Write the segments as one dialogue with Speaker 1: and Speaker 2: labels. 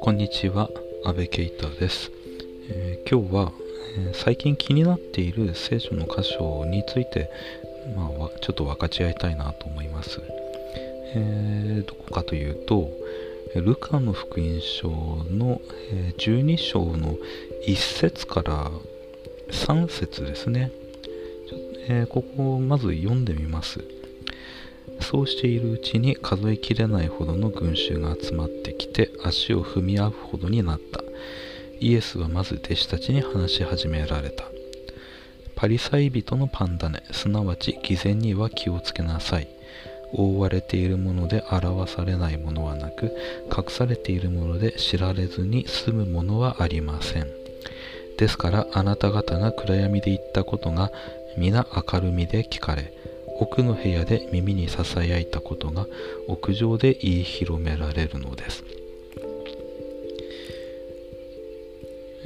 Speaker 1: こんにちは、安部圭太です、えー、今日は、えー、最近気になっている聖書の箇所について、まあ、ちょっと分かち合いたいなと思います。えー、どこかというと、ルカの福音書の12章の1節から3節ですね。えー、ここをまず読んでみます。そうしているうちに数えきれないほどの群衆が集まってきて足を踏み合うほどになった。イエスはまず弟子たちに話し始められた。パリサイ人のパンダネ、すなわち偽善には気をつけなさい。覆われているもので表されないものはなく、隠されているもので知られずに済むものはありません。ですからあなた方が暗闇で言ったことが皆明るみで聞かれ、奥の部屋で耳にささやいたことが屋上で言い広められるのです。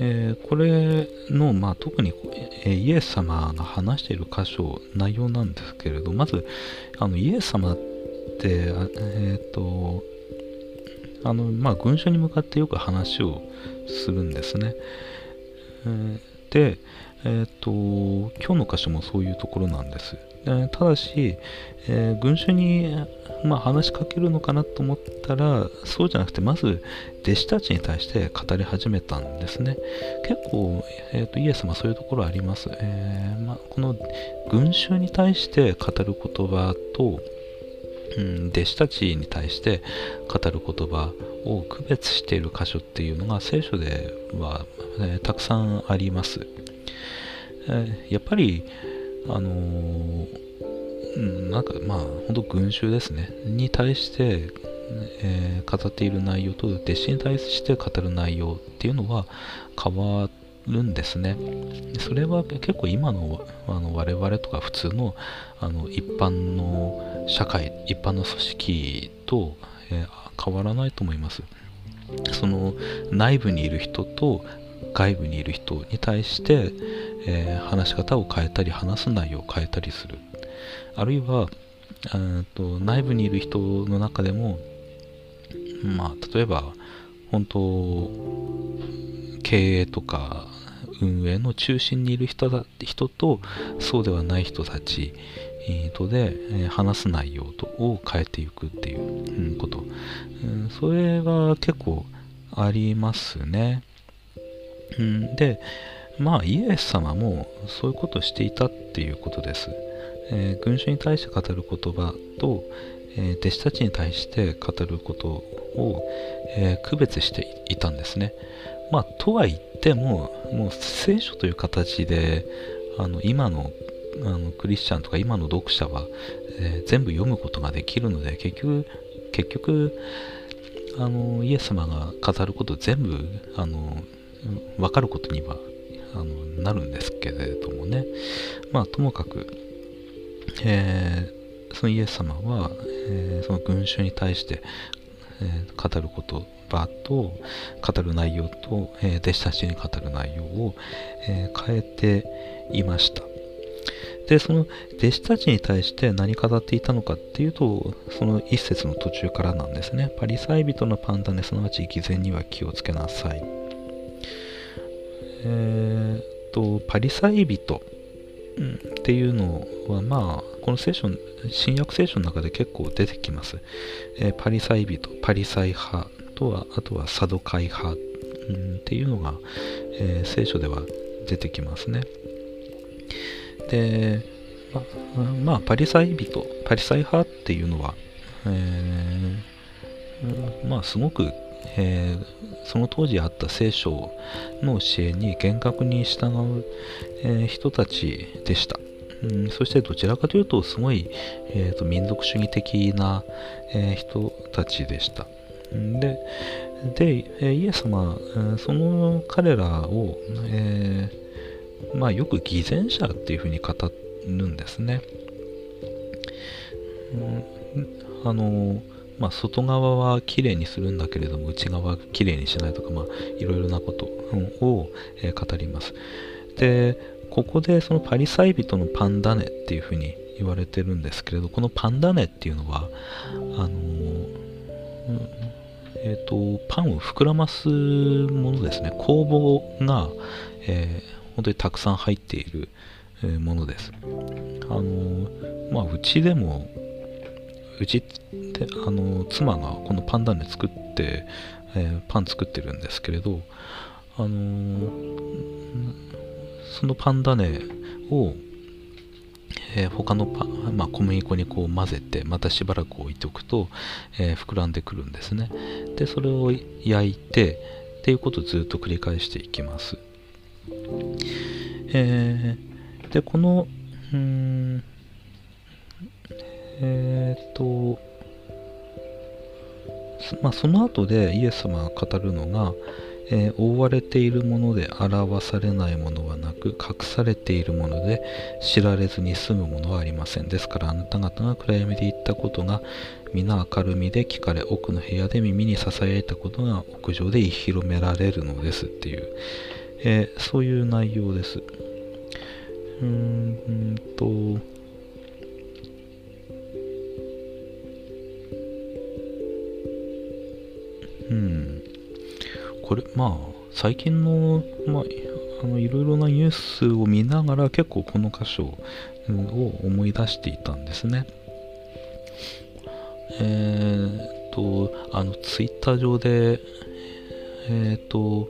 Speaker 1: えー、これの、まあ、特に、えー、イエス様が話している箇所、内容なんですけれど、まず、あのイエス様って、えっ、ー、と、あの、まあ、群衆に向かってよく話をするんですね。えで、えっ、と、今日の箇所もそういうところなんです。ただし、え群衆にまあ、話しかけるのかなと思ったらそうじゃなくてまず弟子たちに対して語り始めたんですね。結構、えーと、イエス様そういうところあります、えー、まあ、この群衆に対して語る言葉と、うん、弟子たちに対して語る言葉を区別している箇所っていうのが聖書では、えー、たくさんあります、えー、やっぱりあのー、なんかまあ本当群衆ですね。に対して、えー、語っている内容と弟子に対して語る内容っていうのは変わるんですね。それは結構今のあの我々とか普通のあの一般の社会一般の組織と、えー、変わらないと思います。その内部にいる人と外部にいる人に対して、えー、話し方を変えたり話す内容を変えたりする。あるいはと内部にいる人の中でもまあ例えば本当経営とか運営の中心にいる人だ人とそうではない人たちとで、話す内容とを変えていくっていう、こと、うん、それは結構ありますね、うん、でまあイエス様もそういうことをしていたっていうことですえー、群衆に対して語る言葉と、えー、弟子たちに対して語ることを、えー、区別していたんですね。まあ、とは言っても、もう聖書という形で、あの今のあのクリスチャンとか今の読者は、えー、全部読むことができるので、結局、結局、あのイエス様が語ること全部あの分かることにはあのなるんですけれどもね。まあ、ともかく、えー、そのイエス様は、えー、その群衆に対して、えー、語る言葉と語る内容と、え弟子たちに語る内容を、え変えていました。でその弟子たちに対して何語っていたのかっていうとその一節の途中からなんですね。パリサイ人のパンダネすなわち偽善には気をつけなさい。えー、とパリサイ人うん、っていうのはまあこの聖書新約聖書の中で結構出てきます、えー、パリサイ人パリサイ派とはあとはサドカイ派、うん、っていうのが、えー、聖書では出てきますね。でままあパリサイ人パリサイ派っていうのは、えー、まあすごくえー、その当時あった聖書の教えに厳格に従う、えー、人たちでした。うん、そしてどちらかというとすごい、えーと、民族主義的な、えー、人たちでした。で、でイエス様、その彼らを、えー、まあ、よく偽善者っていうふうに語るんですね。うん、あのまあ、外側はきれいにするんだけれども内側はきれいにしないとか、まあ、いろいろなことを、え、語ります。でここでそのパリサイ人のパンダネっていうふうに言われてるんですけれどこのパンダネっていうのはあの、えーと、パンを膨らますものですね。酵母が、えー、本当にたくさん入っているものです。あのまあうちでもうちであの妻がこのパンダネ作って、えー、パン作ってるんですけれどあのそのパンダネを、えー、他のパ、まあ、小麦粉にこう混ぜてまたしばらく置いておくと、えー、膨らんでくるんですね。でそれを焼いてっていうことをずっと繰り返していきます。えー、でこのうんえっ、とまあ、その後でイエス様が語るのが、えー、覆われているもので表されないものはなく隠されているもので知られずに済むものはありません。ですからあなた方が暗闇で言ったことが皆明るみで聞かれ奥の部屋で耳にささやいたことが屋上で言い広められるのです。っていう、えー、そういう内容です。うーんとこれまあ最近の,、まあ、あのいろいろなニュースを見ながら結構この箇所を思い出していたんですね。えー、っとあのツイッター上でえー、っと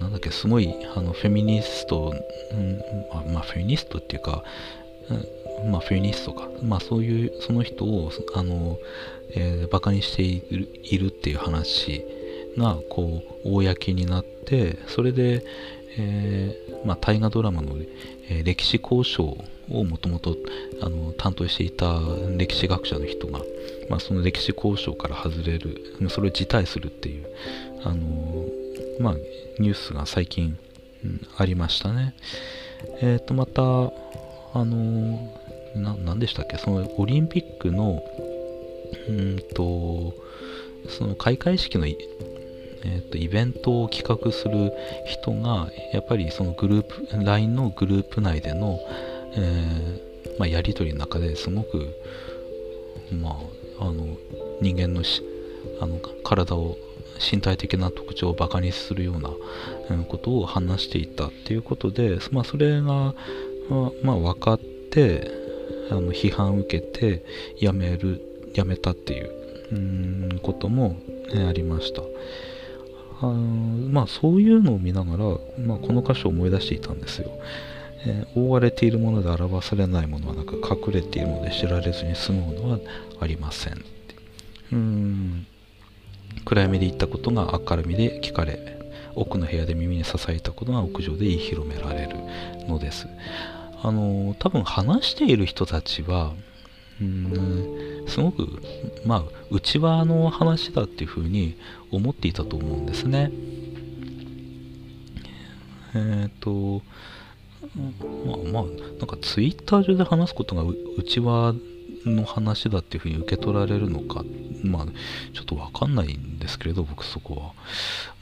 Speaker 1: なんだっけすごいあのフェミニスト、うんまあ、まあ、フェミニストっていうか、うん、まあフェミニストかまあそういうその人をあの、えー、バカにしているいるっていう話がこう公になってそれで、えー、まあ、大河ドラマの、え、歴史交渉をもともと担当していた歴史学者の人が、まあ、その歴史交渉から外れるそれを辞退するっていう、あのまあ、ニュースが最近、うん、ありましたね。えっ、とまたあの何でしたっけ？そのオリンピックのうんとその開会式のえーと、イベントを企画する人がやっぱりそのグループ LINE のグループ内での、えー、まあ、やり取りの中ですごく、まあ、あの人間のあの体を身体的な特徴をバカにするような、ことを話していたっていうことで、まあ、それが、分かってあの批判を受けてやめるやめたっていううんことも、ありました。あのまあそういうのを見ながら、まあ、この箇所を思い出していたんですよ、えー、覆われているもので表されないものはなく隠れているもので知られずに済むものはありませんうん。暗闇で言ったことが明るみで聞かれ奥の部屋で耳に支えたことが屋上で言い広められるのです。あの多分話している人たちはうん。すごくまあ内輪の話だっていうふうに思っていたと思うんですね。えっ、ー、とまあまあなんかツイッター上で話すことが内輪の話だっていうふうに受け取られるのかまあちょっとわかんないんですけれど僕そこは。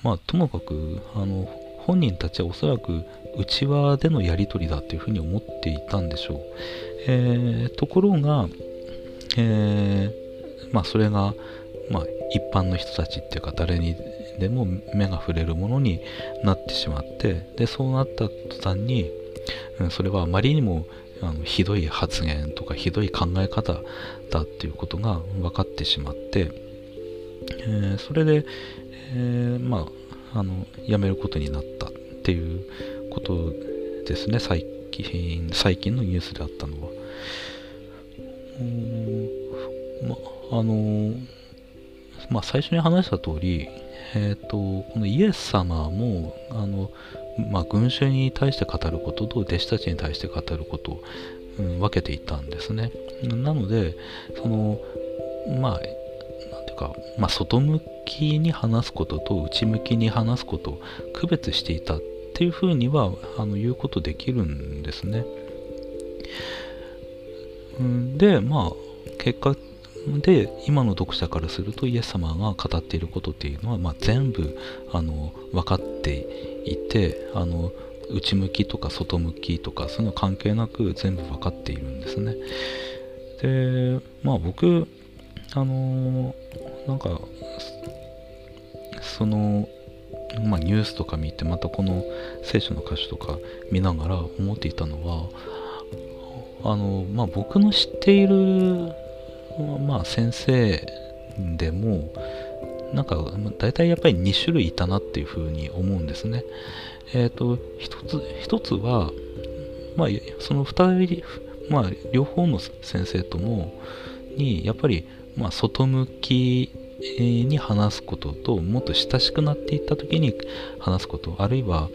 Speaker 1: まあともかくあの本人たちはおそらく内輪でのやり取りだっていうふうに思っていたんでしょう、えー、ところがえー、まあそれが、まあ、一般の人たちっていうか誰にでも目が触れるものになってしまってでそうなった途端に、うん、それはあまりにもあのひどい発言とかひどい考え方だっていうことが分かってしまって、えー、それで、えー、まああのやめることになったっていうことですね最近最近のニュースであったのは。まあのまあ、最初に話した通り、えーと、このイエス様もあの、まあ、群衆に対して語ることと弟子たちに対して語ることを、うん、分けていたんですね。なのでそのまあなんていうか、まあ、外向きに話すことと内向きに話すことを区別していたっっていうふうにはあの言うことできるんですね。でまあ結果で今の読者からするとイエス様が語っていることっていうのは、まあ、全部あの分かっていてあの内向きとか外向きとかそういうの関係なく全部分かっているんですねでまあ僕あの、なんかそのまあ、ニュースとか見てまたこの聖書の歌詞とか見ながら思っていたのはあの、まあ、僕の知っている、まあ、先生でもなんか大体やっぱり2種類いたなっていうふうに思うんですね。えっ、ー、と一つ一つは、まあ、その2人、まあ、両方の先生ともにやっぱり、まあ、外向きに話すことともっと親しくなっていった時に話すことあるいは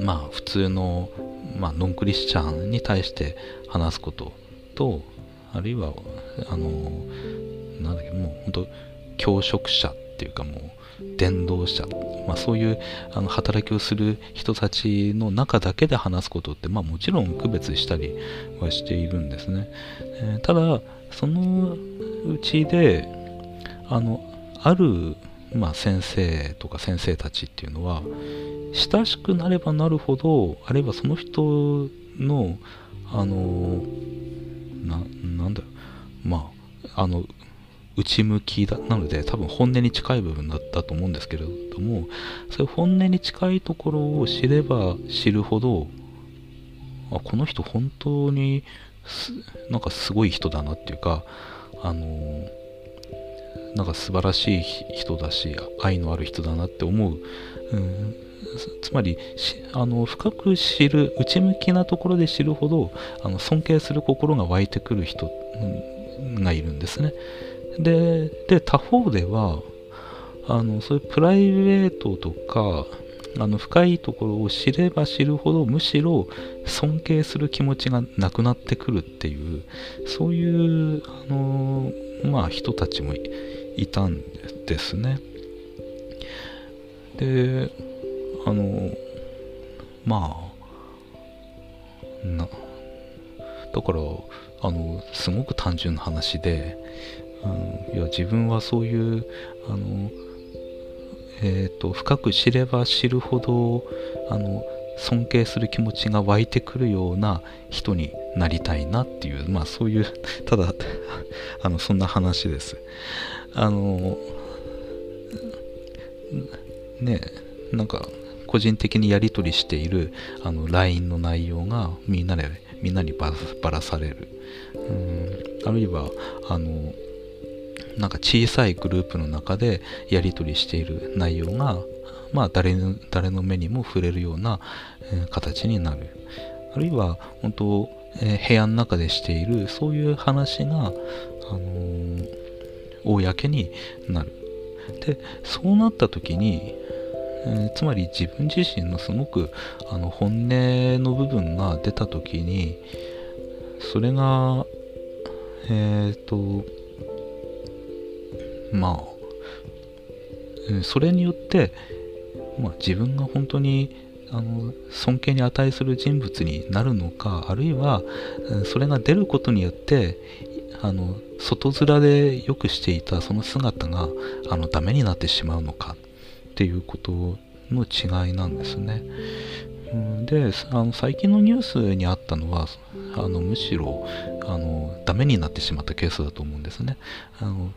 Speaker 1: まあ普通の、まあ、ノンクリスチャンに対して話すこととあるいはあのなんだっけもう本当教職者っていうかもう伝道者、まあ、そういうあの働きをする人たちの中だけで話すことって、まあ、もちろん区別したりはしているんですね、えー、ただそのうちであのある、まあ、先生とか先生たちっていうのは親しくなればなるほどあるいはその人のあのななんだろうまああの内向きだなので多分本音に近い部分だったと思うんですけれどもそういう本音に近いところを知れば知るほどあこの人本当になんかすごい人だなっていうかあのなんか素晴らしい人だし愛のある人だなって思う、うん、つまりあの深く知る内向きなところで知るほどあの尊敬する心が湧いてくる人がいるんですね。でで他方ではあのそういうプライベートとかあの深いところを知れば知るほどむしろ尊敬する気持ちがなくなってくるっていうそういうあのまあ人たちもいいたんですね。で、あの、まあ、な、だから、あの、すごく単純な話で、うん、いや、自分はそういう、あの、えっ、ー、と、深く知れば知るほど、あの、尊敬する気持ちが湧いてくるような人になりたいなっていう、まあそういう、ただ、あの、そんな話です。あのねなんか個人的にやり取りしているあの LINE の内容がみんなでみんなにばらされる。うん。あるいはあのなんか小さいグループの中でやり取りしている内容がまあ誰の誰の目にも触れるような、えー、形になる。あるいは本当、えー、部屋の中でしているそういう話が、あのー公になる。で、そうなった時に、えー、つまり自分自身のすごくあの本音の部分が出た時に、それが、えっ、ー、と、まあ、それによって、まあ、自分が本当にあの尊敬に値する人物になるのかあるいはそれが出ることによってあの外面でよくしていたその姿があのダメになってしまうのかっていうことの違いなんですね。であの最近のニュースにあったのはあのむしろあのダメになってしまったケースだと思うんですね。あの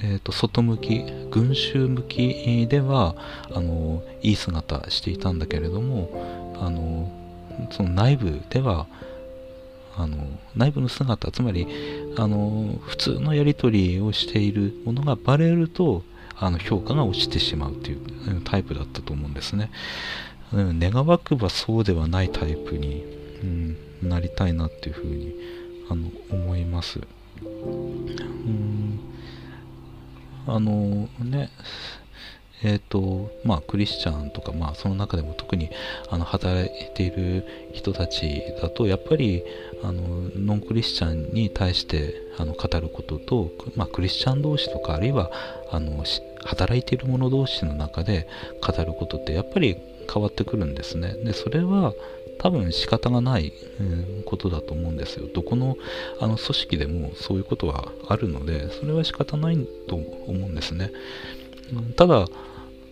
Speaker 1: えーと、外向き群衆向きではあのいい姿していたんだけれどもあのその内部ではあの内部の姿つまりあの普通のやり取りをしているものがバレるとあの評価が落ちてしまうというタイプだったと思うんですね、願わくばそうではないタイプに、うん、なりたいなっていうふうにあの思います、うん、あのねえっ、ー、と、まあ、クリスチャンとか、まあ、その中でも特にあの働いている人たちだと、やっぱりあのノンクリスチャンに対してあの語ることと、まあ、クリスチャン同士とか、あるいはあの働いている者同士の中で語ることって、やっぱり変わってくるんですね。で、それは多分仕方がない、ことだと思うんですよ。どこのあの組織でもそういうことはあるので、それは仕方ないと思うんですね。ただ、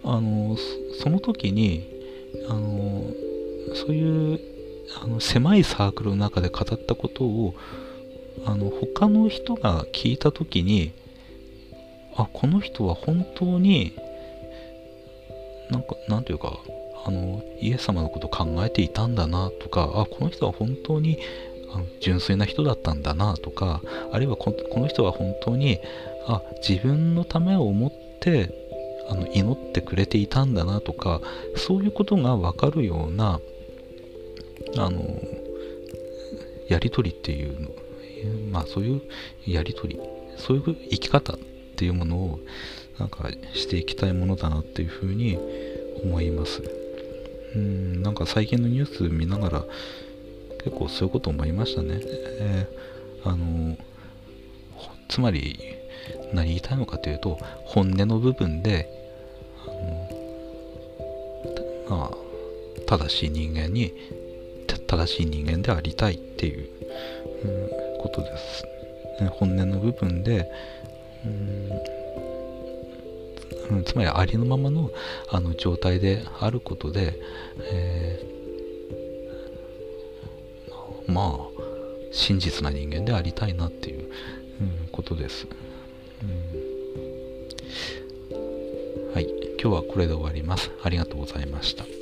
Speaker 1: あのその時にあのそういうあの狭いサークルの中で語ったことをあの他の人が聞いた時にあこの人は本当になんかなんていうかあのイエス様のことを考えていたんだなとかあこの人は本当にあの純粋な人だったんだなとかあるいはこの人は本当にあ自分のためを思ってあの祈ってくれていたんだなとかそういうことが分かるようなあのやり取りっていうのまあそういうやり取りそういう生き方っていうものをなんかしていきたいものだなっていうふうに思います。うんなんか最近のニュース見ながら結構そういうこと思いましたね、えー、あのつまり何言いたいのかというと本音の部分であのまあ正しい人間に正しい人間でありたいっていう、うん、ことです、ね、本音の部分でうん、つまりありのままのあの状態であることで、えー、まあ真実な人間でありたいなっていう、うん、ことです、うん、今日はこれで終わります。ありがとうございました。